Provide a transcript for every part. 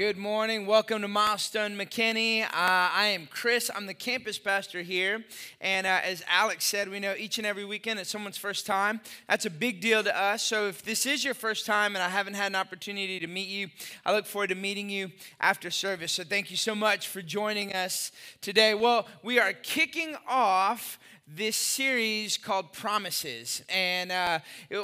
Good morning. Welcome to Milestone McKinney. Uh, I am Chris. I'm the campus pastor here. And uh, as Alex said, we know each and every weekend it's someone's first time. That's a big deal to us. So if this is your first time and I haven't had an opportunity to meet you, I look forward to meeting you after service. So thank you so much for joining us today. Well, we are kicking off this series called Promises. And uh,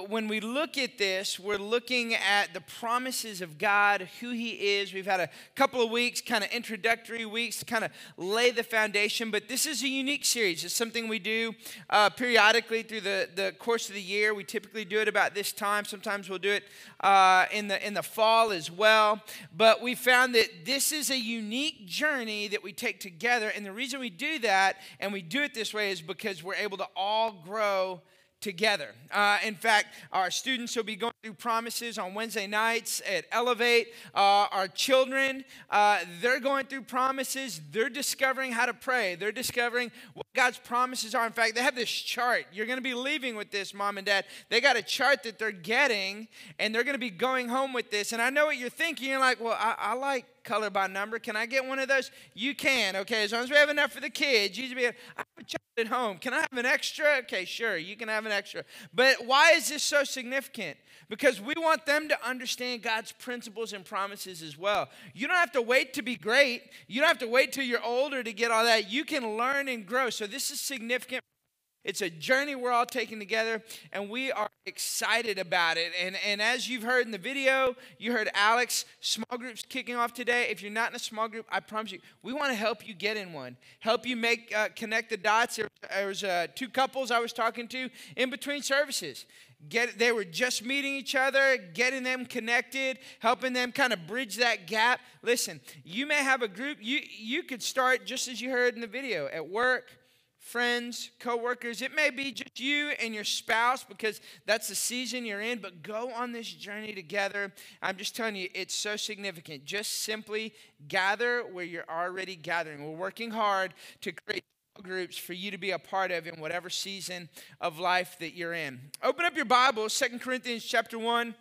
when we look at this, we're looking at the promises of God, who He is. We've had a couple of weeks, kind of introductory weeks, to kind of lay the foundation. But this is a unique series. It's something we do uh, periodically through the, the course of the year. We typically do it about this time. Sometimes we'll do it uh, in, the, in the fall as well. But we found that this is a unique journey that we take together. And the reason we do that and we do it this way is because we're able to all grow together. Uh, in fact, our students will be going through promises on Wednesday nights at Elevate. Uh, our children, uh, they're going through promises. They're discovering how to pray. They're discovering what God's promises are. In fact, they have this chart. You're going to be leaving with this, mom and dad. They got a chart that they're getting, and they're going to be going home with this. And I know what you're thinking. You're like, well, I, I like color by number. Can I get one of those? You can, okay, as long as we have enough for the kids. You should be, I have a child at home. Can I have an extra? Okay, sure, you can have an extra. But why is this so significant? Because we want them to understand God's principles and promises as well. You don't have to wait to be great. You don't have to wait till you're older to get all that. You can learn and grow. So this is significant it's a journey we're all taking together, and we are excited about it. And, and as you've heard in the video, you heard Alex, small groups kicking off today. If you're not in a small group, I promise you, we want to help you get in one, help you make uh, connect the dots. There, there was uh, two couples I was talking to in between services. Get, they were just meeting each other, getting them connected, helping them kind of bridge that gap. Listen, you may have a group, you, you could start just as you heard in the video at work, friends, coworkers. It may be just you and your spouse because that's the season you're in, but go on this journey together. I'm just telling you, it's so significant. Just simply gather where you're already gathering. We're working hard to create groups for you to be a part of in whatever season of life that you're in. Open up your Bible, Second Corinthians chapter 1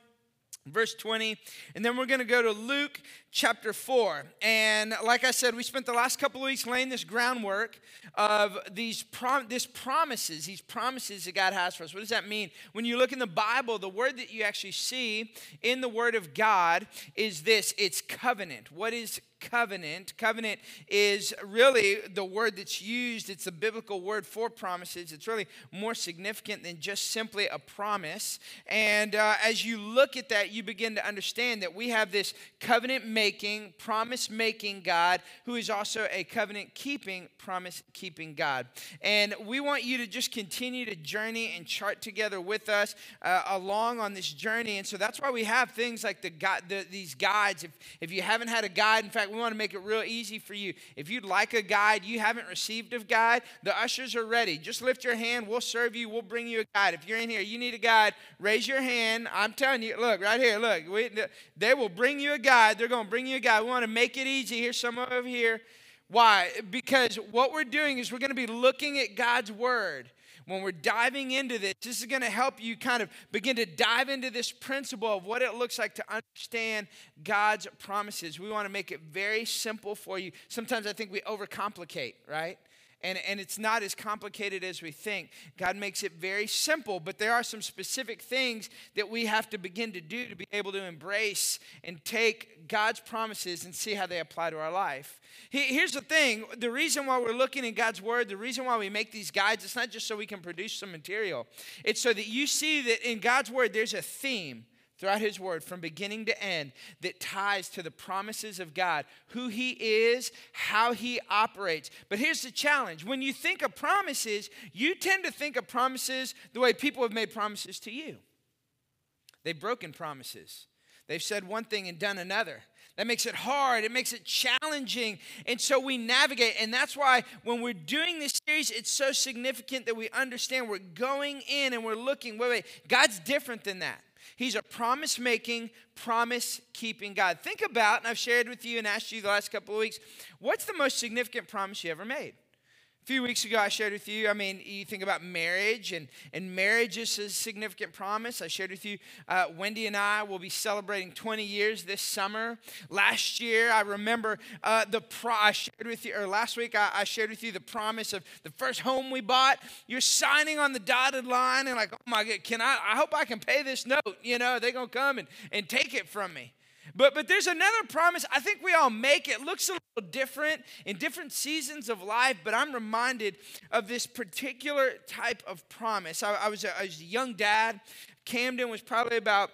verse 20 and then we're going to go to luke chapter 4 and like i said we spent the last couple of weeks laying this groundwork of these prom- this promises these promises that god has for us what does that mean when you look in the bible the word that you actually see in the word of god is this it's covenant what is covenant. Covenant is really the word that's used, it's a biblical word for promises. It's really more significant than just simply a promise. And uh, as you look at that, you begin to understand that we have this covenant making, promise making God who is also a covenant keeping, promise keeping God. And we want you to just continue to journey and chart together with us uh, along on this journey. And so that's why we have things like the, the these guides. If, if you haven't had a guide, in fact, we want to make it real easy for you. If you'd like a guide, you haven't received a guide, the ushers are ready. Just lift your hand. We'll serve you. We'll bring you a guide. If you're in here, you need a guide, raise your hand. I'm telling you, look, right here, look. We, they will bring you a guide. They're going to bring you a guide. We want to make it easy. Here's some over here. Why? Because what we're doing is we're going to be looking at God's word when we're diving into this, this is going to help you kind of begin to dive into this principle of what it looks like to understand God's promises. We want to make it very simple for you. Sometimes I think we overcomplicate, right? And, and it's not as complicated as we think. God makes it very simple, but there are some specific things that we have to begin to do to be able to embrace and take God's promises and see how they apply to our life. Here's the thing the reason why we're looking in God's Word, the reason why we make these guides, it's not just so we can produce some material, it's so that you see that in God's Word there's a theme throughout his word from beginning to end that ties to the promises of God, who he is, how he operates. But here's the challenge when you think of promises, you tend to think of promises the way people have made promises to you. They've broken promises, they've said one thing and done another. That makes it hard. It makes it challenging. And so we navigate. And that's why when we're doing this series, it's so significant that we understand we're going in and we're looking. Wait, wait. God's different than that. He's a promise making, promise keeping God. Think about, and I've shared with you and asked you the last couple of weeks, what's the most significant promise you ever made? A few weeks ago, I shared with you, I mean, you think about marriage, and, and marriage is a significant promise. I shared with you, uh, Wendy and I will be celebrating 20 years this summer. Last year, I remember uh, the pro- I shared with you, or last week, I, I shared with you the promise of the first home we bought. You're signing on the dotted line, and like, oh my God, can I, I hope I can pay this note. You know, they're going to come and, and take it from me. But, but there's another promise. I think we all make it. Looks a little different in different seasons of life, but I'm reminded of this particular type of promise. I, I was, a, I was a young dad. Camden was probably about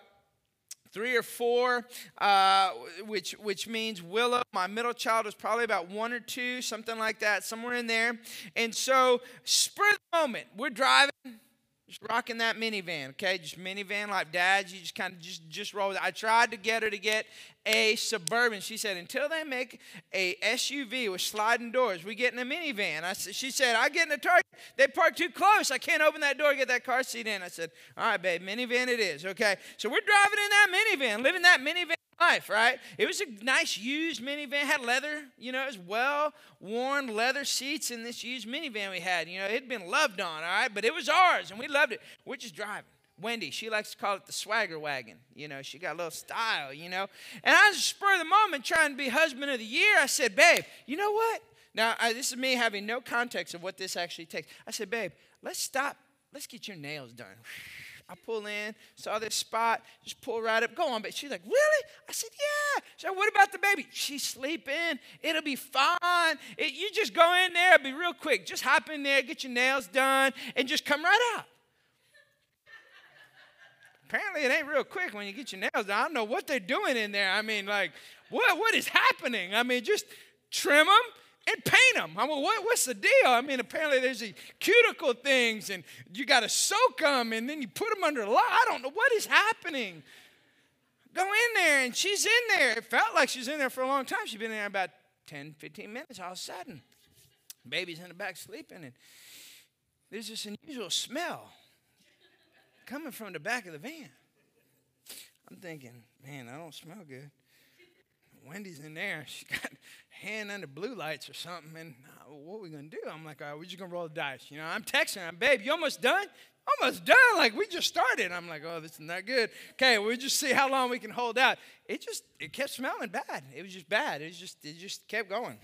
three or four, uh, which which means Willow, my middle child, was probably about one or two, something like that, somewhere in there. And so, spur of the moment, we're driving just rocking that minivan, okay? Just minivan like dads. You just kind of just just roll. I tried to get her to get a suburban. She said until they make a SUV with sliding doors, we get in a minivan. I said, she said I get in a Target. They park too close. I can't open that door, get that car seat in. I said, all right, babe, minivan it is, okay? So we're driving in that minivan, living that minivan life, right? It was a nice used minivan, had leather, you know, it was well worn leather seats in this used minivan we had. You know, it had been loved on, all right, but it was ours and we loved it. We're just driving. Wendy, she likes to call it the swagger wagon. You know, she got a little style, you know. And I was spur of the moment trying to be husband of the year. I said, babe, you know what? Now, I, this is me having no context of what this actually takes. I said, babe, let's stop. Let's get your nails done. I pull in, saw this spot, just pull right up. Go on, but she's like, really? I said, yeah. She said, what about the baby? She's sleeping. It'll be fine. It, you just go in there, it'll be real quick. Just hop in there, get your nails done, and just come right out. Apparently, it ain't real quick when you get your nails done. I don't know what they're doing in there. I mean, like, what, what is happening? I mean, just trim them and paint them. I mean, what, what's the deal? I mean, apparently there's these cuticle things, and you got to soak them, and then you put them under the light. I don't know what is happening. Go in there, and she's in there. It felt like she's in there for a long time. She's been in there about 10, 15 minutes. All of a sudden, baby's in the back sleeping, and there's this unusual smell coming from the back of the van. I'm thinking, man, I don't smell good. Wendy's in there. She got hand under blue lights or something. And uh, what are we going to do? I'm like, all right, we're just going to roll the dice. You know, I'm texting her, babe, you almost done? Almost done. Like, we just started. I'm like, oh, this is not good. Okay, we'll just see how long we can hold out. It just, it kept smelling bad. It was just bad. It was just, it just kept going.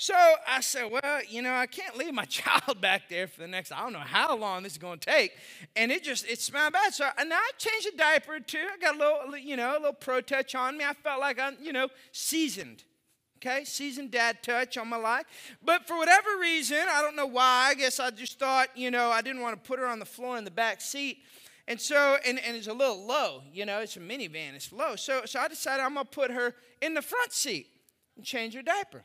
So I said, well, you know, I can't leave my child back there for the next, I don't know how long this is going to take. And it just, it smelled bad. So now I changed the diaper too. I got a little, you know, a little pro touch on me. I felt like I'm, you know, seasoned. Okay, seasoned dad touch on my life. But for whatever reason, I don't know why, I guess I just thought, you know, I didn't want to put her on the floor in the back seat. And so, and, and it's a little low, you know, it's a minivan, it's low. So, so I decided I'm going to put her in the front seat and change her diaper.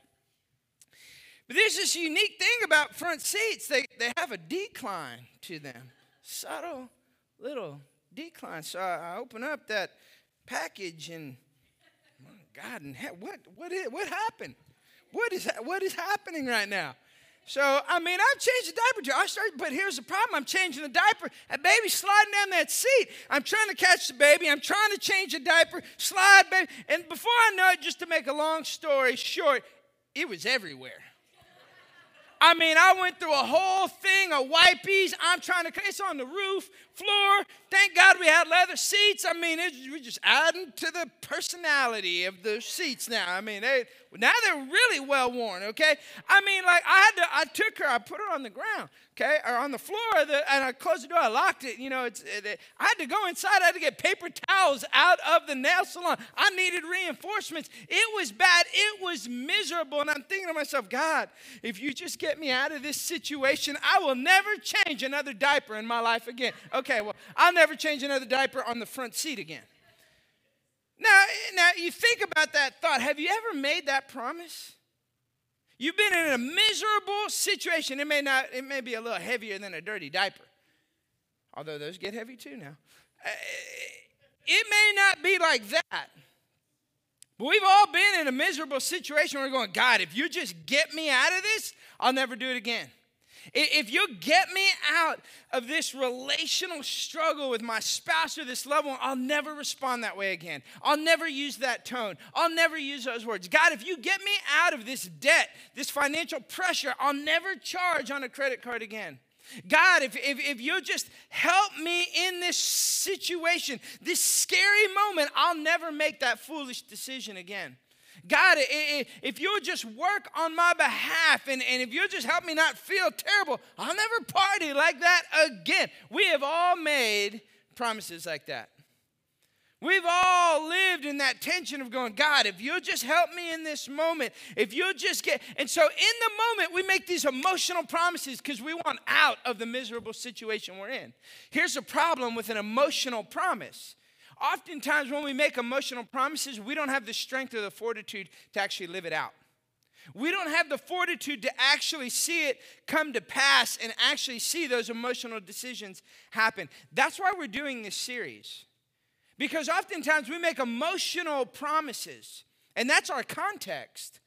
But there's this unique thing about front seats, they, they have a decline to them. Subtle little decline. So I, I open up that package and God and what what is, what happened? What is what is happening right now? So I mean, I've changed the diaper. I started, but here's the problem: I'm changing the diaper. A baby's sliding down that seat. I'm trying to catch the baby. I'm trying to change the diaper, slide baby, and before I know it, just to make a long story short, it was everywhere. I mean, I went through a whole thing of wipies. I'm trying to, it's on the roof, floor. Thank God we had leather seats. I mean, it, we're just adding to the personality of the seats now. I mean, they, now they're really well worn, okay? I mean, like, I had to, I took her, I put her on the ground, okay, or on the floor, the, and I closed the door, I locked it. You know, it's, it, I had to go inside, I had to get paper towels out of the nail salon. I needed reinforcements. It was bad, it was miserable. And I'm thinking to myself, God, if you just get me out of this situation, I will never change another diaper in my life again. Okay, well, I'll never change another diaper on the front seat again. Now, now you think about that thought. Have you ever made that promise? You've been in a miserable situation. It may not, it may be a little heavier than a dirty diaper. Although those get heavy too now. Uh, it may not be like that. But we've all been in a miserable situation where we're going, God, if you just get me out of this, I'll never do it again. If you get me out of this relational struggle with my spouse or this loved one, I'll never respond that way again. I'll never use that tone. I'll never use those words. God, if you get me out of this debt, this financial pressure, I'll never charge on a credit card again. God, if, if, if you'll just help me in this situation, this scary moment, I'll never make that foolish decision again. God, if you'll just work on my behalf and, and if you'll just help me not feel terrible, I'll never party like that again. We have all made promises like that. We've all lived in that tension of going, God, if you'll just help me in this moment, if you'll just get. And so in the moment, we make these emotional promises because we want out of the miserable situation we're in. Here's a problem with an emotional promise Oftentimes, when we make emotional promises, we don't have the strength or the fortitude to actually live it out. We don't have the fortitude to actually see it come to pass and actually see those emotional decisions happen. That's why we're doing this series. Because oftentimes we make emotional promises, and that's our context.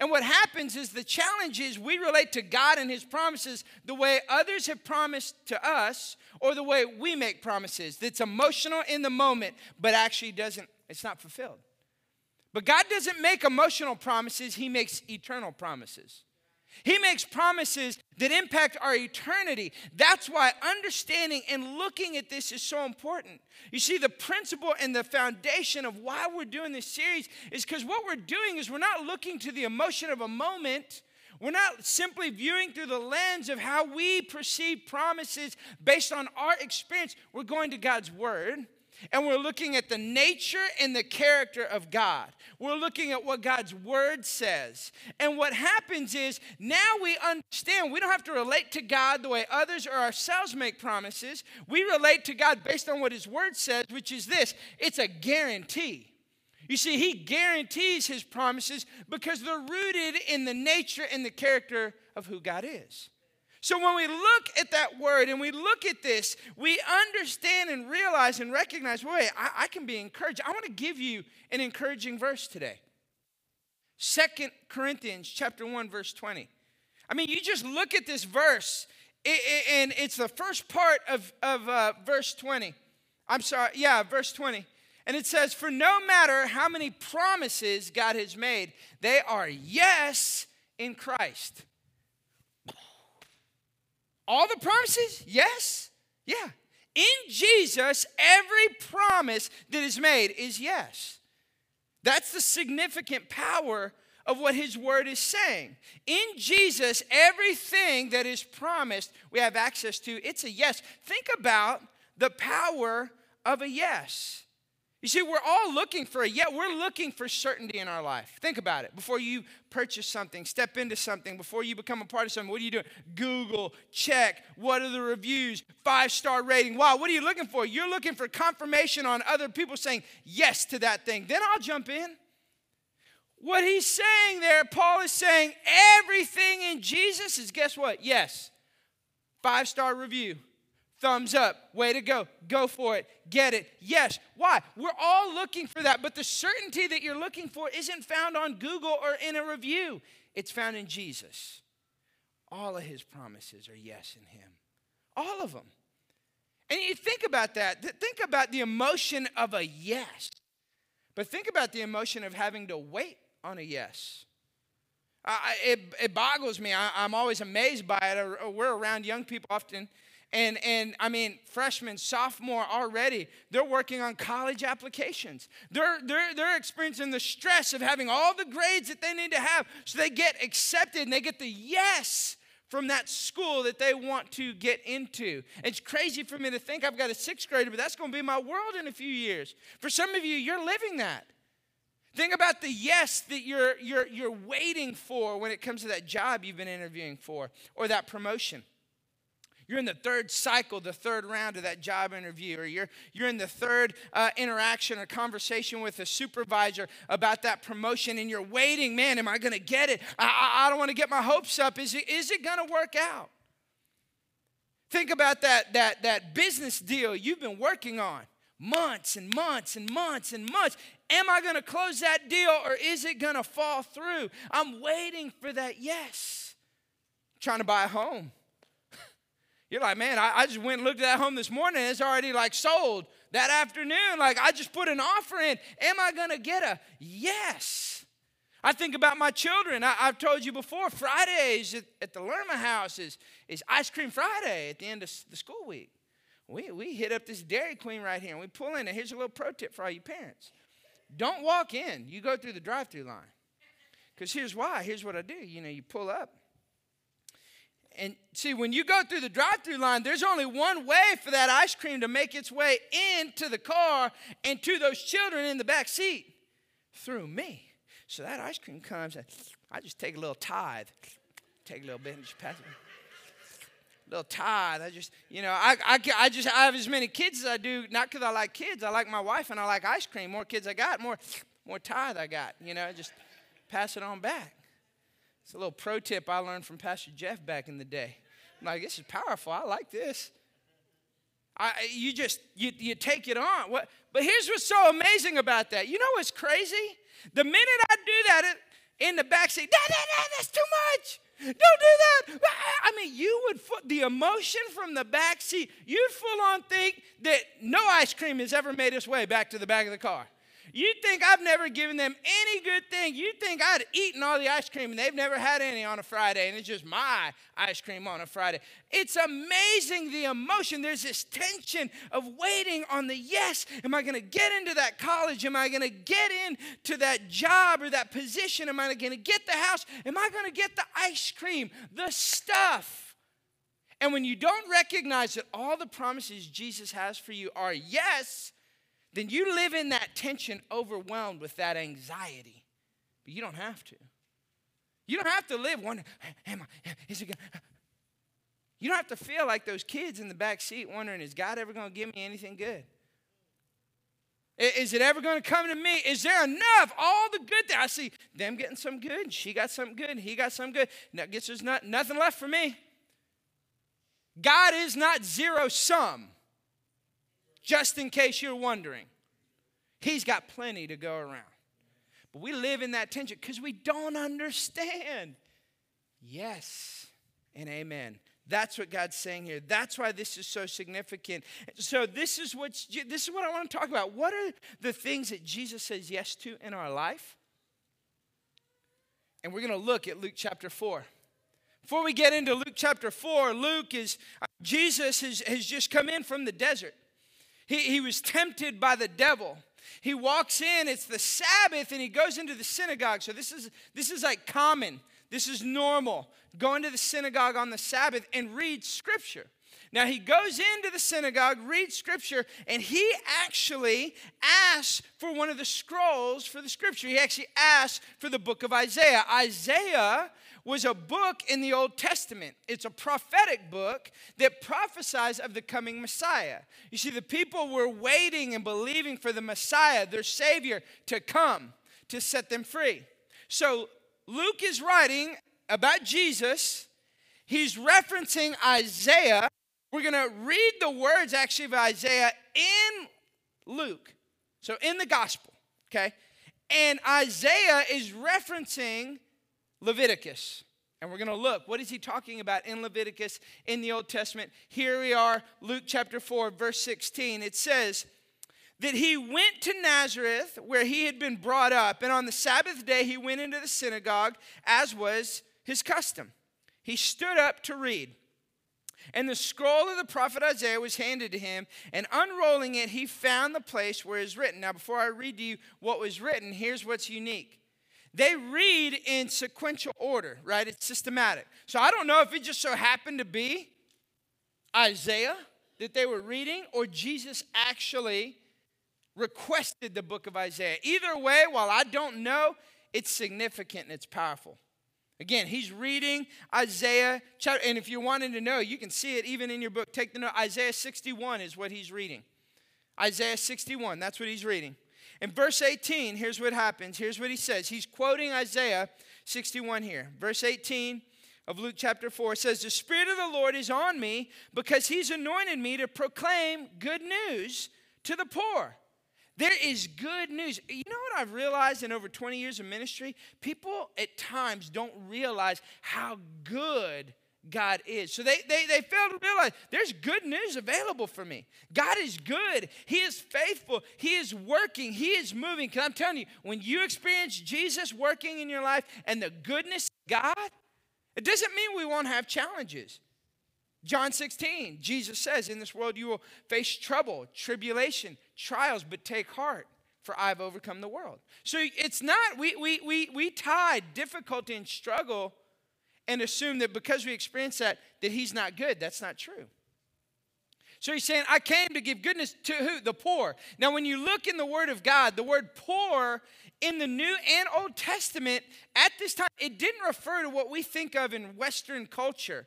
And what happens is the challenge is we relate to God and His promises the way others have promised to us or the way we make promises. That's emotional in the moment, but actually doesn't, it's not fulfilled. But God doesn't make emotional promises, He makes eternal promises. He makes promises that impact our eternity. That's why understanding and looking at this is so important. You see, the principle and the foundation of why we're doing this series is because what we're doing is we're not looking to the emotion of a moment. We're not simply viewing through the lens of how we perceive promises based on our experience. We're going to God's Word and we're looking at the nature and the character of God. We're looking at what God's word says. And what happens is now we understand we don't have to relate to God the way others or ourselves make promises. We relate to God based on what his word says, which is this it's a guarantee. You see, he guarantees his promises because they're rooted in the nature and the character of who God is. So when we look at that word and we look at this, we understand and realize and recognize wait, I, I can be encouraged. I want to give you an encouraging verse today. Second Corinthians chapter 1, verse 20. I mean, you just look at this verse, and it's the first part of, of uh, verse 20. I'm sorry, yeah, verse 20. And it says, For no matter how many promises God has made, they are yes in Christ. All the promises? Yes. Yeah. In Jesus, every promise that is made is yes. That's the significant power of what his word is saying. In Jesus, everything that is promised, we have access to. It's a yes. Think about the power of a yes. You see, we're all looking for a yeah, we're looking for certainty in our life. Think about it. Before you purchase something, step into something, before you become a part of something, what are you doing? Google, check, what are the reviews, five star rating. Wow, what are you looking for? You're looking for confirmation on other people saying yes to that thing. Then I'll jump in. What he's saying there, Paul is saying everything in Jesus is guess what? Yes. Five star review thumbs up, way to go, go for it, get it. Yes. Why? We're all looking for that, but the certainty that you're looking for isn't found on Google or in a review, it's found in Jesus. All of his promises are yes in him, all of them. And you think about that, think about the emotion of a yes, but think about the emotion of having to wait on a yes. I, it, it boggles me. I, am always amazed by it. We're around young people often, and, and I mean, freshman, sophomore already, they're working on college applications. They're, they're, they're experiencing the stress of having all the grades that they need to have so they get accepted and they get the yes from that school that they want to get into. It's crazy for me to think I've got a sixth grader, but that's going to be my world in a few years. For some of you, you're living that. Think about the yes that you're, you're, you're waiting for when it comes to that job you've been interviewing for or that promotion. You're in the third cycle, the third round of that job interview, or you're, you're in the third uh, interaction or conversation with a supervisor about that promotion, and you're waiting, man, am I going to get it? I, I, I don't want to get my hopes up. Is it, is it going to work out? Think about that, that, that business deal you've been working on months and months and months and months. Am I going to close that deal or is it going to fall through? I'm waiting for that yes. trying to buy a home You're like, man, I, I just went and looked at that home this morning. it's already like sold that afternoon. Like, I just put an offer in. Am I going to get a yes? I think about my children. I, have told you before, Fridays at, at the Lerma house is, is Ice Cream Friday at the end of the school week. We, we hit up this Dairy Queen right here and we pull in. And here's a little pro tip for all you parents don't walk in, you go through the drive through line. Because here's why. Here's what I do. You know, you pull up. And see, when you go through the drive through line, there's only one way for that ice cream to make its way into the car and to those children in the back seat through me. So that ice cream comes, and I just take a little tithe, take a little bit and just pass it little tithe. I just, you know, I, I, I just I have as many kids as I do, not because I like kids. I like my wife and I like ice cream. More kids I got, more, more tithe I got. You know, just pass it on back. It's a little pro tip I learned from Pastor Jeff back in the day. I'm like, this is powerful. I like this. I, you just you, you take it on. What? But here's what's so amazing about that. You know what's crazy? The minute I do that in the back seat, nah, nah, nah, that's too much. Don't do that. I mean, you would, the emotion from the back seat, you'd full on think that no ice cream has ever made its way back to the back of the car. You'd think I've never given them any good thing. You'd think I'd eaten all the ice cream and they've never had any on a Friday, and it's just my ice cream on a Friday. It's amazing the emotion. There's this tension of waiting on the yes. Am I going to get into that college? Am I going to get into that job or that position? Am I going to get the house? Am I going to get the ice cream? The stuff. And when you don't recognize that all the promises Jesus has for you are yes, then you live in that tension, overwhelmed with that anxiety. But you don't have to. You don't have to live wondering, am I, is it gonna, you don't have to feel like those kids in the back seat wondering, is God ever going to give me anything good? Is it ever going to come to me? Is there enough? All the good that I see them getting some good, she got something good, he got some good. Now, guess there's not, nothing left for me. God is not zero sum just in case you're wondering. He's got plenty to go around. But we live in that tension because we don't understand. Yes and amen. That's what God's saying here. That's why this is so significant. So this is what this is what I want to talk about. What are the things that Jesus says yes to in our life? And we're going to look at Luke chapter 4. Before we get into Luke chapter 4, Luke is uh, Jesus has, has just come in from the desert. He, he was tempted by the devil. He walks in, it's the Sabbath, and he goes into the synagogue. So this is this is like common. This is normal. Going to the synagogue on the Sabbath and read scripture. Now he goes into the synagogue, reads scripture, and he actually asks for one of the scrolls for the scripture. He actually asks for the book of Isaiah. Isaiah was a book in the Old Testament. It's a prophetic book that prophesies of the coming Messiah. You see, the people were waiting and believing for the Messiah, their Savior, to come to set them free. So Luke is writing about Jesus. He's referencing Isaiah. We're going to read the words actually of Isaiah in Luke. So in the gospel, okay? And Isaiah is referencing Leviticus. And we're going to look. What is he talking about in Leviticus in the Old Testament? Here we are, Luke chapter 4, verse 16. It says that he went to Nazareth where he had been brought up. And on the Sabbath day, he went into the synagogue, as was his custom. He stood up to read. And the scroll of the prophet Isaiah was handed to him, and unrolling it, he found the place where it is written. Now, before I read to you what was written, here's what's unique they read in sequential order, right? It's systematic. So I don't know if it just so happened to be Isaiah that they were reading or Jesus actually requested the book of Isaiah. Either way, while I don't know, it's significant and it's powerful. Again, he's reading Isaiah chapter, and if you're wanting to know, you can see it even in your book. Take the note. Isaiah 61 is what he's reading. Isaiah 61, that's what he's reading. In verse 18, here's what happens. Here's what he says. He's quoting Isaiah 61 here. Verse 18 of Luke chapter 4 says, The Spirit of the Lord is on me because he's anointed me to proclaim good news to the poor. There is good news. You know what I've realized in over 20 years of ministry? People at times don't realize how good God is. So they, they, they fail to realize there's good news available for me. God is good. He is faithful. He is working. He is moving. Because I'm telling you, when you experience Jesus working in your life and the goodness of God, it doesn't mean we won't have challenges. John 16, Jesus says, In this world you will face trouble, tribulation, trials, but take heart, for I've overcome the world. So it's not, we, we, we, we tie difficulty and struggle and assume that because we experience that, that he's not good. That's not true. So he's saying, I came to give goodness to who? The poor. Now, when you look in the Word of God, the word poor in the New and Old Testament at this time, it didn't refer to what we think of in Western culture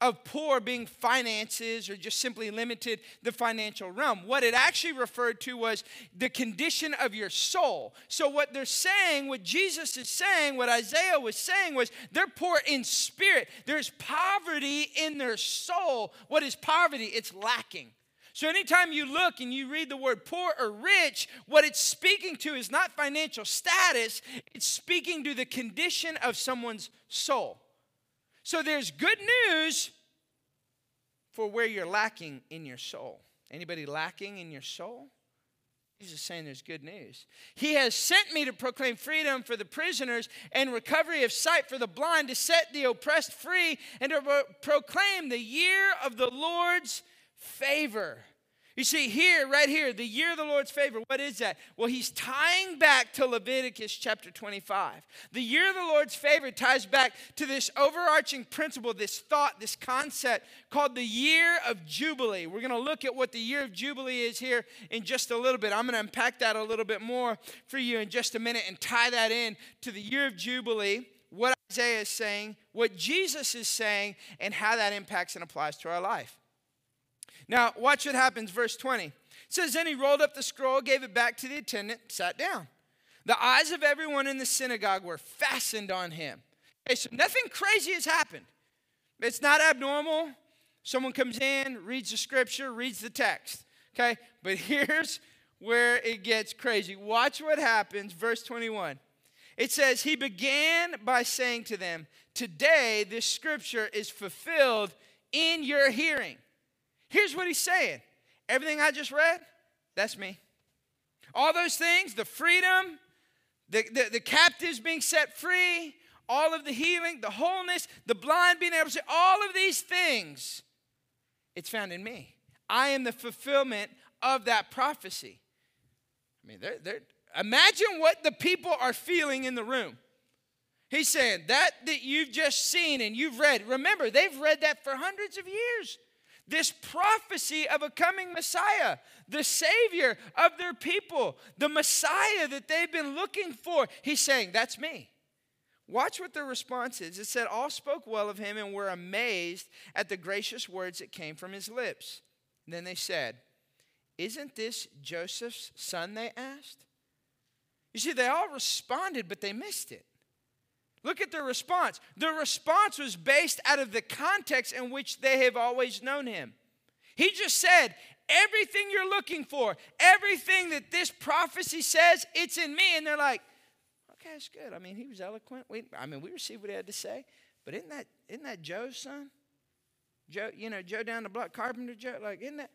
of poor being finances or just simply limited the financial realm. What it actually referred to was the condition of your soul. So, what they're saying, what Jesus is saying, what Isaiah was saying was they're poor in spirit. There's poverty in their soul. What is poverty? It's lacking. So, anytime you look and you read the word poor or rich, what it's speaking to is not financial status, it's speaking to the condition of someone's soul. So there's good news for where you're lacking in your soul. Anybody lacking in your soul? He's just saying there's good news. He has sent me to proclaim freedom for the prisoners and recovery of sight for the blind, to set the oppressed free, and to proclaim the year of the Lord's favor. You see, here, right here, the year of the Lord's favor, what is that? Well, he's tying back to Leviticus chapter 25. The year of the Lord's favor ties back to this overarching principle, this thought, this concept called the year of Jubilee. We're going to look at what the year of Jubilee is here in just a little bit. I'm going to unpack that a little bit more for you in just a minute and tie that in to the year of Jubilee what Isaiah is saying, what Jesus is saying, and how that impacts and applies to our life. Now, watch what happens, verse 20. It says, Then he rolled up the scroll, gave it back to the attendant, sat down. The eyes of everyone in the synagogue were fastened on him. Okay, so nothing crazy has happened. It's not abnormal. Someone comes in, reads the scripture, reads the text. Okay, but here's where it gets crazy. Watch what happens, verse 21. It says, He began by saying to them, Today this scripture is fulfilled in your hearing. Here's what he's saying everything I just read, that's me. All those things, the freedom, the, the, the captives being set free, all of the healing, the wholeness, the blind being able to see, all of these things, it's found in me. I am the fulfillment of that prophecy. I mean, they're, they're, imagine what the people are feeling in the room. He's saying that that you've just seen and you've read. Remember, they've read that for hundreds of years this prophecy of a coming Messiah, the Savior of their people, the Messiah that they've been looking for. He's saying, That's me. Watch what their response is. It said, All spoke well of him and were amazed at the gracious words that came from his lips. And then they said, Isn't this Joseph's son? They asked. You see, they all responded, but they missed it. Look at their response. Their response was based out of the context in which they have always known him. He just said, Everything you're looking for, everything that this prophecy says, it's in me. And they're like, Okay, that's good. I mean, he was eloquent. We, I mean, we received what he had to say. But isn't that, isn't that Joe's son? Joe, you know, Joe down the block, Carpenter Joe, like, isn't that?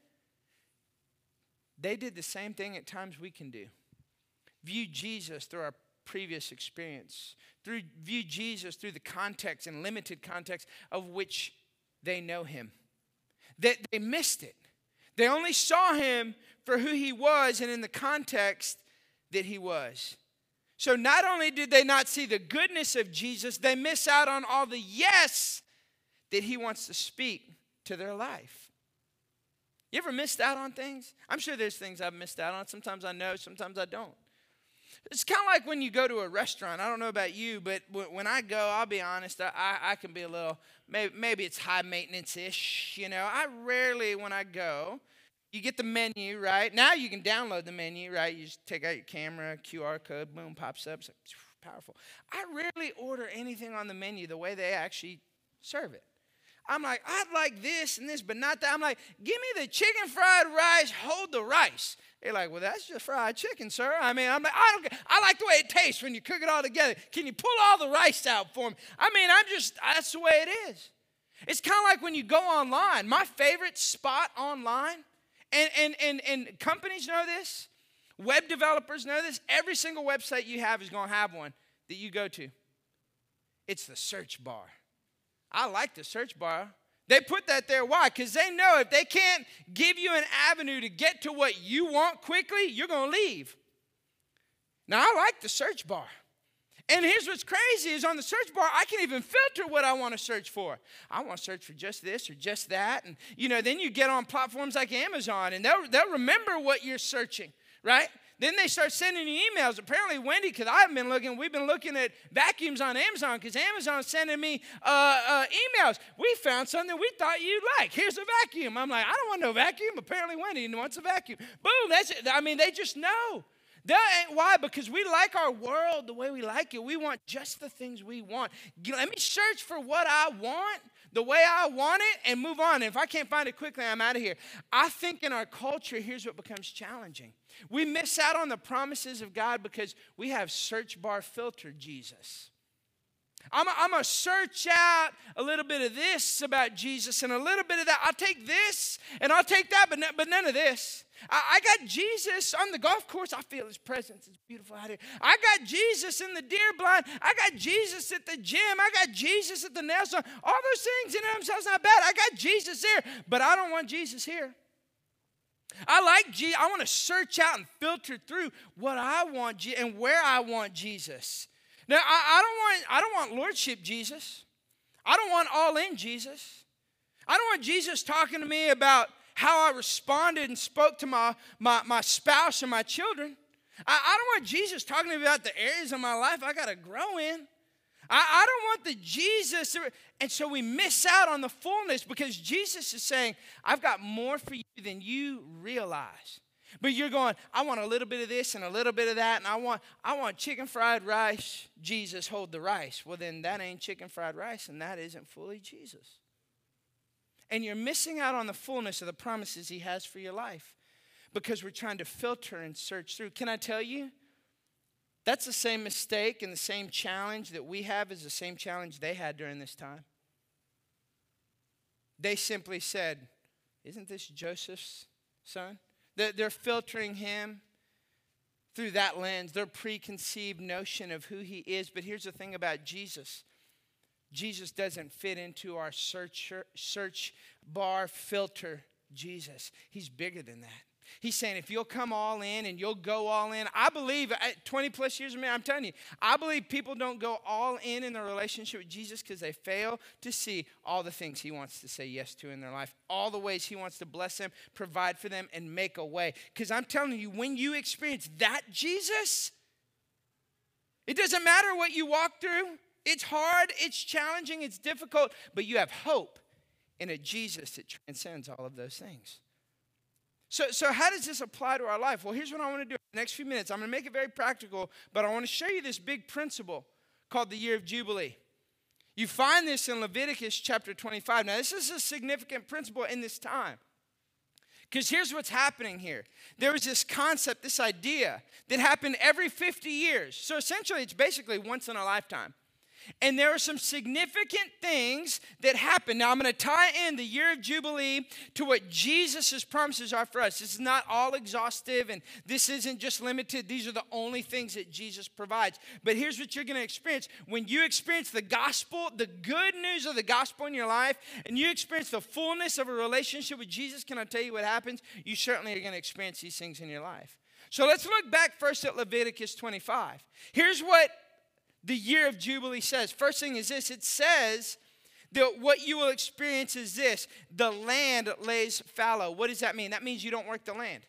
They did the same thing at times we can do. View Jesus through our previous experience, through view Jesus through the context and limited context of which they know him. That they, they missed it. They only saw him for who he was and in the context that he was. So not only did they not see the goodness of Jesus, they miss out on all the yes that he wants to speak to their life. You ever missed out on things? I'm sure there's things I've missed out on. Sometimes I know, sometimes I don't. It's kind of like when you go to a restaurant. I don't know about you, but when I go, I'll be honest, I, I can be a little, maybe, maybe it's high maintenance ish. You know, I rarely, when I go, you get the menu, right? Now you can download the menu, right? You just take out your camera, QR code, boom, pops up. It's like, powerful. I rarely order anything on the menu the way they actually serve it. I'm like, I'd like this and this, but not that. I'm like, give me the chicken fried rice, hold the rice. They're like, well, that's just fried chicken, sir. I mean, I'm like, I don't. I like the way it tastes when you cook it all together. Can you pull all the rice out for me? I mean, I'm just. That's the way it is. It's kind of like when you go online. My favorite spot online, and, and, and, and companies know this, web developers know this, every single website you have is going to have one that you go to. It's the search bar. I like the search bar. They put that there. Why? Because they know if they can't give you an avenue to get to what you want quickly, you're going to leave. Now, I like the search bar. And here's what's crazy is on the search bar, I can even filter what I want to search for. I want to search for just this or just that. And, you know, then you get on platforms like Amazon and they'll, they'll remember what you're searching, right? Then they start sending you emails. Apparently, Wendy, because I've been looking, we've been looking at vacuums on Amazon because Amazon's sending me uh, uh, emails. We found something we thought you'd like. Here's a vacuum. I'm like, I don't want no vacuum. Apparently, Wendy wants a vacuum. Boom, that's it. I mean, they just know. Ain't why, because we like our world the way we like it. We want just the things we want. Let me search for what I want the way I want it and move on. And if I can't find it quickly, I'm out of here. I think in our culture, here's what becomes challenging. We miss out on the promises of God because we have search bar filter Jesus. I'm going to search out a little bit of this about Jesus and a little bit of that. I'll take this and I'll take that, but, but none of this. I, I got Jesus on the golf course. I feel his presence. It's beautiful out here. I got Jesus in the deer blind. I got Jesus at the gym. I got Jesus at the nail salon. All those things in themselves not bad. I got Jesus there, but I don't want Jesus here. I like Jesus. I want to search out and filter through what I want and where I want Jesus. Now, I, I, don't want, I don't want lordship Jesus. I don't want all in Jesus. I don't want Jesus talking to me about how I responded and spoke to my, my, my spouse and my children. I, I don't want Jesus talking to me about the areas of my life I got to grow in. I, I don't want the Jesus. And so we miss out on the fullness because Jesus is saying, I've got more for you than you realize. But you're going, I want a little bit of this and a little bit of that, and I want, I want chicken fried rice. Jesus, hold the rice. Well, then that ain't chicken fried rice, and that isn't fully Jesus. And you're missing out on the fullness of the promises He has for your life because we're trying to filter and search through. Can I tell you? That's the same mistake and the same challenge that we have is the same challenge they had during this time. They simply said, Isn't this Joseph's son? They're filtering him through that lens, their preconceived notion of who he is. But here's the thing about Jesus Jesus doesn't fit into our search, bar filter Jesus. He's bigger than that. He's saying, if you'll come all in and you'll go all in, I believe, uh, 20 plus years of me, I'm telling you, I believe people don't go all in in their relationship with Jesus because they fail to see all the things He wants to say yes to in their life, all the ways He wants to bless them, provide for them, and make a way. Because I'm telling you, when you experience that Jesus, it doesn't matter what you walk through. It's hard, it's challenging, it's difficult, but you have hope in a Jesus that transcends all of those things. So, so how does this apply to our life? Well, here's what I want to do. In the next few minutes, I'm going to make it very practical, but I want to show you this big principle called the year of Jubilee. You find this in Leviticus chapter 25. Now, this is a significant principle in this time. Because here's what's happening here. There was this concept, this idea that happened every 50 years. So essentially, it's basically once in a lifetime. And there are some significant things that happen. Now, I'm going to tie in the year of Jubilee to what Jesus' promises are for us. This is not all exhaustive, and this isn't just limited. These are the only things that Jesus provides. But here's what you're going to experience when you experience the gospel, the good news of the gospel in your life, and you experience the fullness of a relationship with Jesus. Can I tell you what happens? You certainly are going to experience these things in your life. So let's look back first at Leviticus 25. Here's what the year of Jubilee says. First thing is this it says that what you will experience is this the land lays fallow. What does that mean? That means you don't work the land.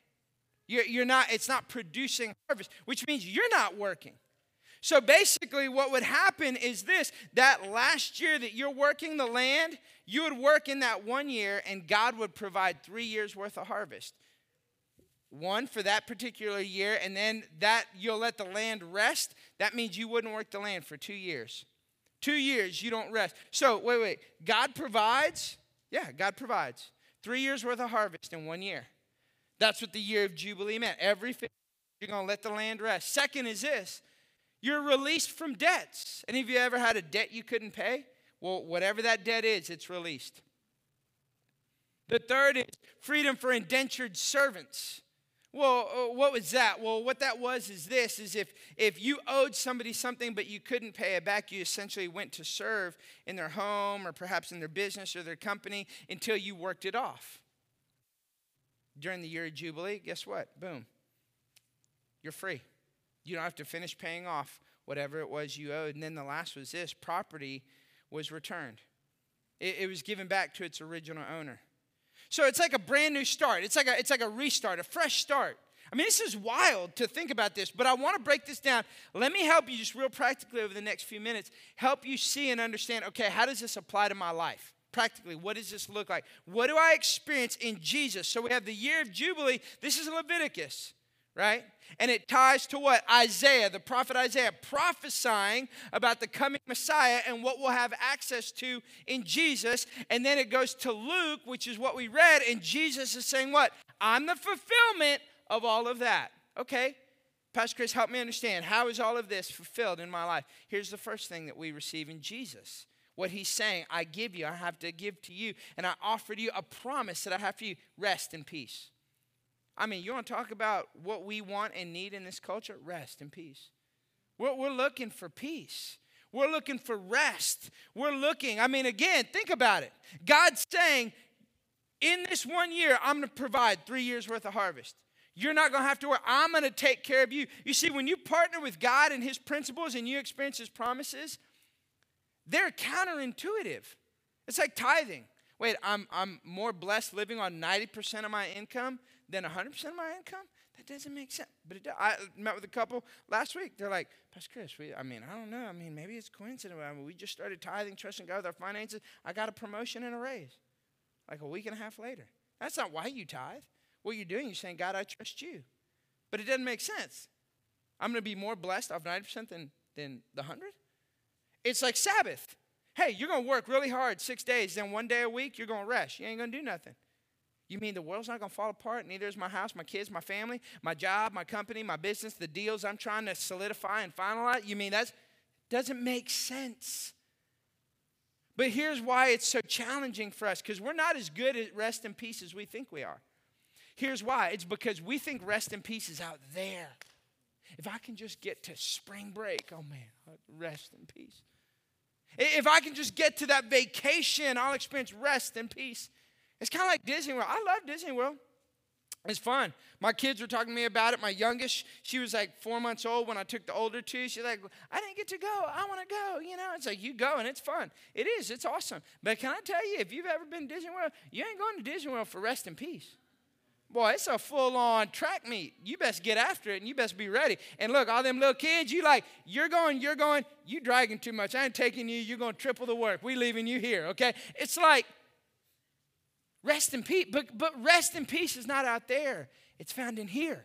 You're, you're not, it's not producing harvest, which means you're not working. So basically, what would happen is this that last year that you're working the land, you would work in that one year, and God would provide three years worth of harvest one for that particular year, and then that you'll let the land rest. That means you wouldn't work the land for two years. Two years you don't rest. So, wait, wait. God provides. Yeah, God provides. Three years worth of harvest in one year. That's what the year of Jubilee meant. Every you're going to let the land rest. Second is this you're released from debts. Any of you ever had a debt you couldn't pay? Well, whatever that debt is, it's released. The third is freedom for indentured servants. Well, uh, what was that? Well, what that was is this is if if you owed somebody something but you couldn't pay it back, you essentially went to serve in their home or perhaps in their business or their company until you worked it off. During the year of Jubilee, guess what? Boom. You're free. You don't have to finish paying off whatever it was you owed. And then the last was this property was returned, it, it was given back to its original owner. So it's like a brand new start. It's like a, it's like a restart, a fresh start. I mean, this is wild to think about this, but I want to break this down. Let me help you just real practically over the next few minutes, help you see and understand okay, how does this apply to my life? Practically, what does this look like? What do I experience in Jesus? So we have the year of Jubilee. This is Leviticus right? And it ties to what? Isaiah, the prophet Isaiah, prophesying about the coming Messiah and what we'll have access to in Jesus. And then it goes to Luke, which is what we read, and Jesus is saying, What? I'm the fulfillment of all of that. Okay, Pastor Chris, help me understand. How is all of this fulfilled in my life? Here's the first thing that we receive in Jesus. What he's saying, I give you, I have to give to you, and I offer to you a promise that I have for you rest and peace. I mean, you want to talk about what we want and need in this culture? Rest and peace. We're, we're looking for peace. We're looking for rest. We're looking, I mean, again, think about it. God's saying, in this one year, I'm going to provide three years worth of harvest. You're not going to have to worry. I'm going to take care of you. You see, when you partner with God and His principles and you experience His promises, they're counterintuitive. It's like tithing. Wait, I'm, I'm more blessed living on 90% of my income than 100% of my income? That doesn't make sense. But it, I met with a couple last week. They're like, Pastor Chris, we, I mean, I don't know. I mean, maybe it's coincidental. I mean, we just started tithing, trusting God with our finances. I got a promotion and a raise like a week and a half later. That's not why you tithe. What you're doing, you're saying, God, I trust you. But it doesn't make sense. I'm going to be more blessed off 90% than, than the 100? It's like Sabbath. Hey, you're going to work really hard six days, then one day a week, you're going to rest. You ain't going to do nothing. You mean the world's not going to fall apart? Neither is my house, my kids, my family, my job, my company, my business, the deals I'm trying to solidify and finalize? You mean that doesn't make sense? But here's why it's so challenging for us because we're not as good at rest and peace as we think we are. Here's why it's because we think rest and peace is out there. If I can just get to spring break, oh man, rest and peace. If I can just get to that vacation, I'll experience rest and peace. It's kind of like Disney World. I love Disney World. It's fun. My kids were talking to me about it. My youngest, she was like four months old when I took the older two. She's like, I didn't get to go. I want to go. You know, it's like, you go and it's fun. It is. It's awesome. But can I tell you, if you've ever been Disney World, you ain't going to Disney World for rest and peace. Boy, it's a full on track meet. You best get after it and you best be ready. And look, all them little kids, you like, you're going, you're going, you dragging too much. I ain't taking you. You're going to triple the work. We leaving you here, okay? It's like, Rest in peace. But, but rest in peace is not out there, it's found in here.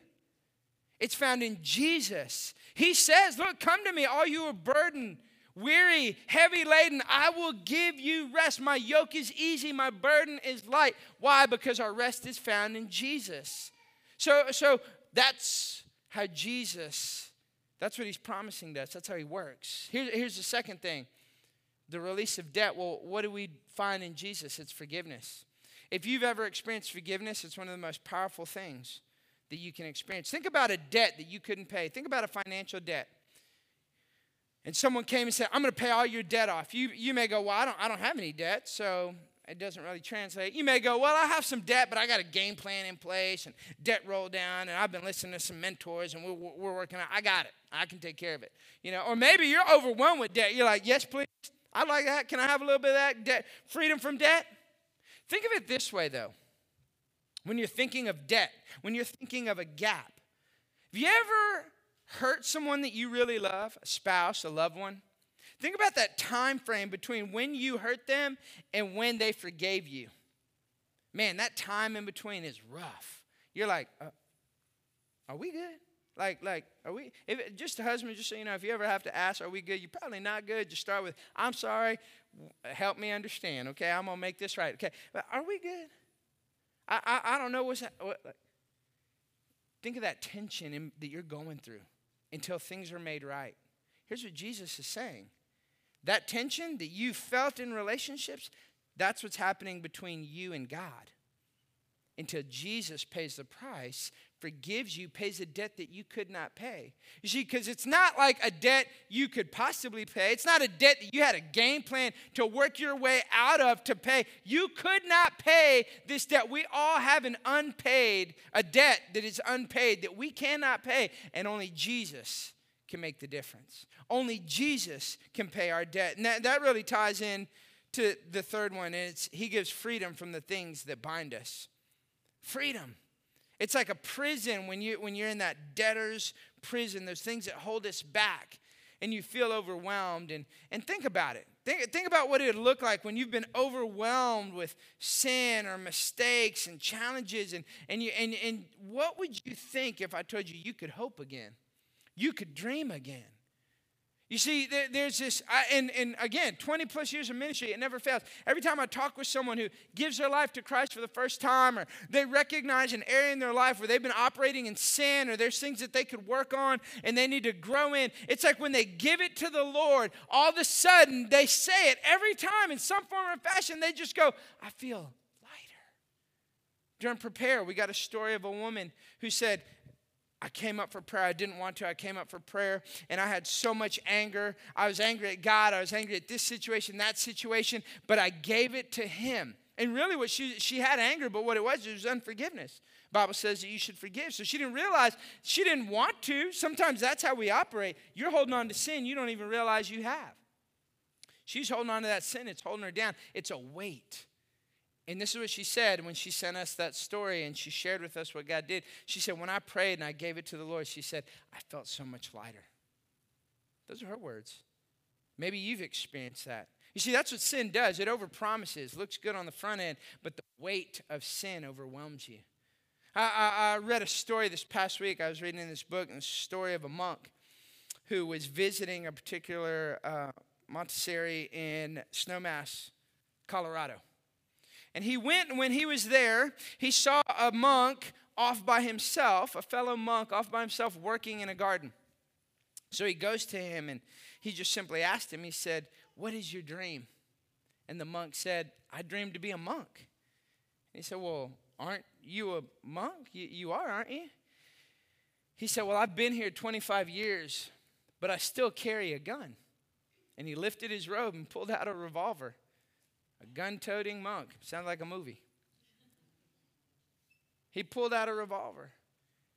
It's found in Jesus. He says, Look, come to me, all you are burdened, weary, heavy laden. I will give you rest. My yoke is easy, my burden is light. Why? Because our rest is found in Jesus. So, so that's how Jesus, that's what he's promising us. That's how he works. Here, here's the second thing the release of debt. Well, what do we find in Jesus? It's forgiveness. If you've ever experienced forgiveness, it's one of the most powerful things that you can experience. Think about a debt that you couldn't pay. Think about a financial debt. And someone came and said, I'm going to pay all your debt off. You, you may go, Well, I don't, I don't have any debt, so it doesn't really translate. You may go, Well, I have some debt, but I got a game plan in place and debt roll down, and I've been listening to some mentors and we're, we're working out. I got it. I can take care of it. You know, or maybe you're overwhelmed with debt. You're like, Yes, please. I like that. Can I have a little bit of that debt? Freedom from debt? Think of it this way, though. When you're thinking of debt, when you're thinking of a gap, have you ever hurt someone that you really love, a spouse, a loved one? Think about that time frame between when you hurt them and when they forgave you. Man, that time in between is rough. You're like, uh, are we good? Like, like, are we? If, just a husband, just so you know, if you ever have to ask, are we good? You're probably not good. Just start with, I'm sorry help me understand, okay? I'm to make this right, okay? But are we good? I, I, I don't know what's what, like, think of that tension in, that you're going through until things are made right. Here's what Jesus is saying That tension that you felt in relationships, that's what's happening between you and God. Until Jesus pays the price forgives you, pays a debt that you could not pay. You see, because it's not like a debt you could possibly pay. It's not a debt that you had a game plan to work your way out of to pay. You could not pay this debt. We all have an unpaid, a debt that is unpaid that we cannot pay, and only Jesus can make the difference. Only Jesus can pay our debt. And that, that really ties in to the third one, and it's He gives freedom from the things that bind us. Freedom. It's like a prison when, you, when you're in that debtor's prison, those things that hold us back and you feel overwhelmed. And, and think about it. Think, think about what it would look like when you've been overwhelmed with sin or mistakes and challenges. And, and, you, and, and what would you think if I told you you could hope again? You could dream again. You see, there, there's this, I, and, and again, 20 plus years of ministry, it never fails. Every time I talk with someone who gives their life to Christ for the first time, or they recognize an area in their life where they've been operating in sin, or there's things that they could work on and they need to grow in, it's like when they give it to the Lord, all of a sudden they say it every time in some form or fashion, they just go, I feel lighter. During Prepare, we got a story of a woman who said, I came up for prayer. I didn't want to. I came up for prayer and I had so much anger. I was angry at God. I was angry at this situation, that situation, but I gave it to Him. And really, what she, she had anger, but what it was, it was unforgiveness. Bible says that you should forgive. So she didn't realize she didn't want to. Sometimes that's how we operate. You're holding on to sin you don't even realize you have. She's holding on to that sin, it's holding her down. It's a weight. And this is what she said when she sent us that story and she shared with us what God did. She said, When I prayed and I gave it to the Lord, she said, I felt so much lighter. Those are her words. Maybe you've experienced that. You see, that's what sin does. It overpromises, looks good on the front end, but the weight of sin overwhelms you. I, I, I read a story this past week. I was reading in this book, and the story of a monk who was visiting a particular uh, monastery in Snowmass, Colorado. And he went, and when he was there, he saw a monk off by himself, a fellow monk off by himself working in a garden. So he goes to him and he just simply asked him, he said, What is your dream? And the monk said, I dream to be a monk. And he said, Well, aren't you a monk? You, you are, aren't you? He said, Well, I've been here 25 years, but I still carry a gun. And he lifted his robe and pulled out a revolver. A gun toting monk. Sounds like a movie. He pulled out a revolver.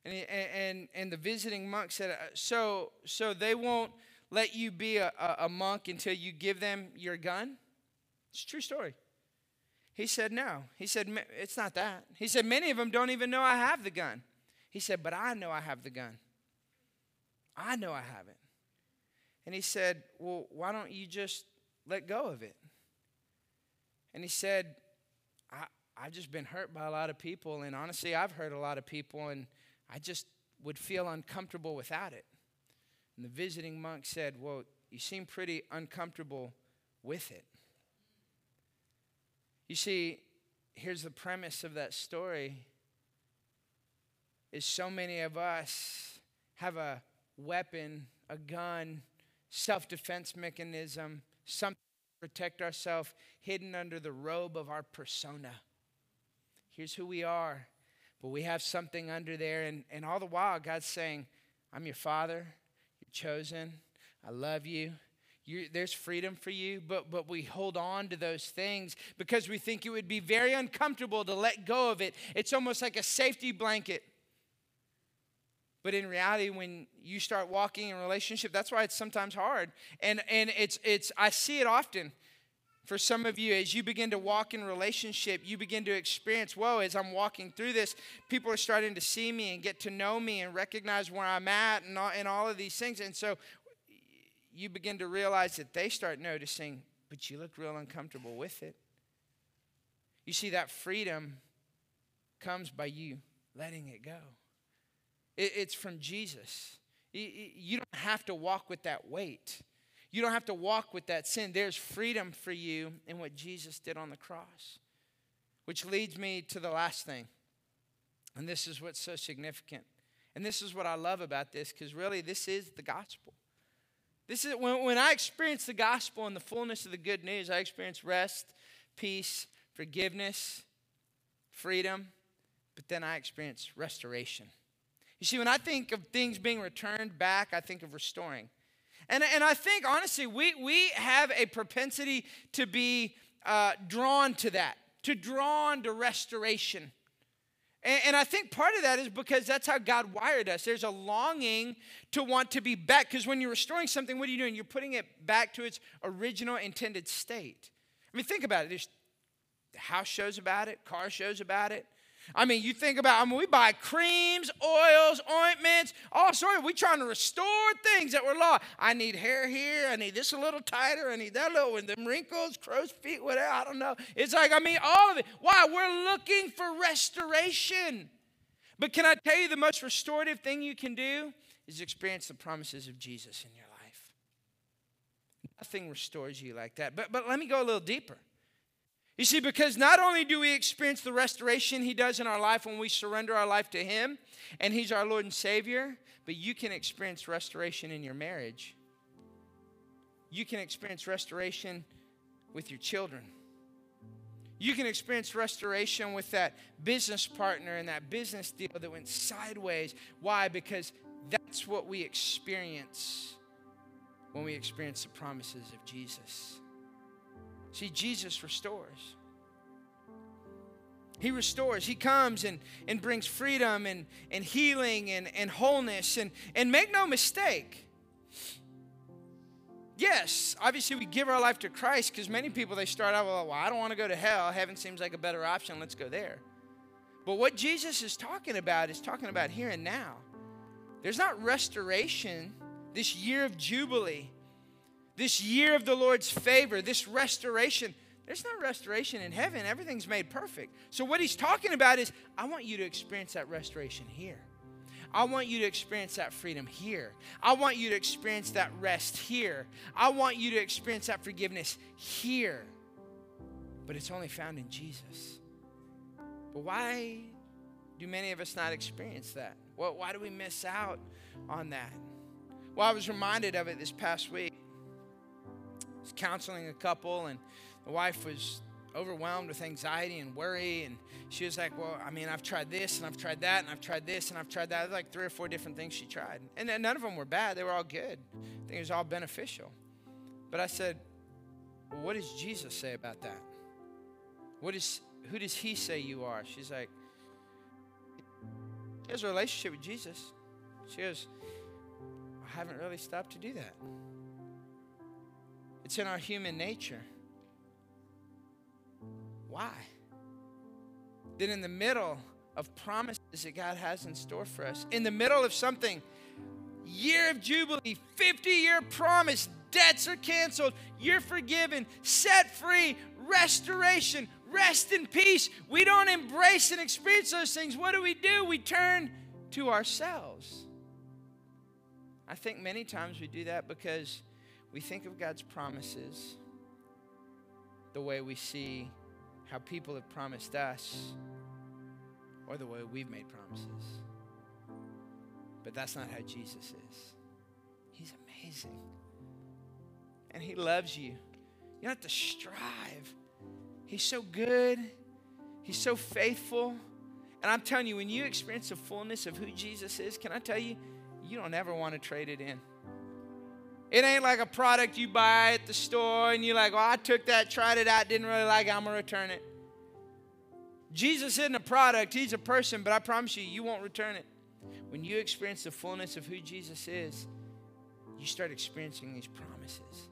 And, he, and, and the visiting monk said, uh, so, so they won't let you be a, a, monk until you give them your gun? It's a true story. He said, No. He said, It's not that. He said, Many of them don't even know I have the gun. He said, But I know I have the gun. I know I have it. And he said, Well, why don't you just let go of it? And he said, I, I've just been hurt by a lot of people, and honestly, I've hurt a lot of people, and I just would feel uncomfortable without it. And the visiting monk said, Well, you seem pretty uncomfortable with it. You see, here's the premise of that story is so many of us have a weapon, a gun, self-defense mechanism, something protect ourselves hidden under the robe of our persona. Here's who we are, but we have something under there. And, and all the while, God's saying, I'm your father, you're chosen, I love you. you there's freedom for you, but, but we hold on to those things because we think it would be very uncomfortable to let go of it. It's almost like a safety blanket. But in reality, when you start walking in relationship, that's why it's sometimes hard. And, and it's, it's, I see it often for some of you as you begin to walk in relationship you begin to experience whoa as i'm walking through this people are starting to see me and get to know me and recognize where i'm at and all, and all of these things. And so you begin to realize that they start noticing but you look real uncomfortable with it. You see that freedom comes by you letting it go it's from Jesus. You don't have to walk with that weight. You don't have to walk with that sin. There's freedom for you in what Jesus did on the cross. Which leads me to the last thing. And this is what's so significant. And this is what I love about this because really, this is the gospel. This is when, when I experience the gospel and the fullness of the good news, I experience rest, peace, forgiveness, freedom, but then I experience restoration. You see, when I think of things being returned back, I think of restoring. And, and I think, honestly, we, we have a propensity to be uh, drawn to that, to drawn to restoration. And, and I think part of that is because that's how God wired us. There's a longing to want to be back. Because when you're restoring something, what are you doing? You're putting it back to its original intended state. I mean, think about it. There's house shows about it, car shows about it. I mean, you think about, I mean, we buy creams, oils, ointments, all sorts. We're trying to restore things that were lost. I need hair here. I need this a little tighter. I need that little, and them wrinkles, crow's feet, whatever. I don't know. It's like, I mean, all of it. Why? We're looking for restoration. But can I tell you the most restorative thing you can do is experience the promises of Jesus in your life. Nothing restores you like that. But, but let me go a little deeper. You see, because not only do we experience the restoration He does in our life when we surrender our life to Him, and He's our Lord and Savior, but you can experience restoration in your marriage. You can experience restoration with your children. You can experience restoration with that business partner and that business deal that went sideways. Why? Because that's what we experience when we experience the promises of Jesus. See, Jesus restores. He restores. He comes and, and brings freedom and, and healing and, and wholeness. And, and make no mistake, yes, obviously we give our life to Christ because many people, they start out, oh, well, I don't want to go to hell. Heaven seems like a better option. Let's go there. But what Jesus is talking about is talking about here and now. There's not restoration, this year of Jubilee this year of the Lord's favor, this restoration. There's no restoration in heaven. Everything's made perfect. So, what he's talking about is, I want you to experience that restoration here. I want you to experience that freedom here. I want you to experience that rest here. I want you to experience that forgiveness here. But it's only found in Jesus. But why do many of us not experience that? Well, why do we miss out on that? Well, I was reminded of it this past week was counseling a couple, and the wife was overwhelmed with anxiety and worry. And she was like, Well, I mean, I've tried this and I've tried that and I've tried this and I've tried that. Like three or four different things she tried. And none of them were bad, they were all good. I think it was all beneficial. But I said, well, What does Jesus say about that? What is, who does he say you are? She's like, She has a relationship with Jesus. She goes, I haven't really stopped to do that. It's in our human nature. Why? Then, in the middle of promises that God has in store for us, in the middle of something, year of Jubilee, 50 year promise, debts are canceled, you're forgiven, set free, restoration, rest in peace. We don't embrace and experience those things. What do we do? We turn to ourselves. I think many times we do that because we think of God's promises the way we see how people have promised us or the way we've made promises. But that's not how Jesus is. He's amazing. And He loves you. You don't have to strive. He's so good, He's so faithful. And I'm telling you, when you experience the fullness of who Jesus is, can I tell you, you don't ever want to trade it in. It ain't like a product you buy at the store and you're like, well, I took that, tried it out, didn't really like it, I'm going to return it. Jesus isn't a product, He's a person, but I promise you, you won't return it. When you experience the fullness of who Jesus is, you start experiencing these promises.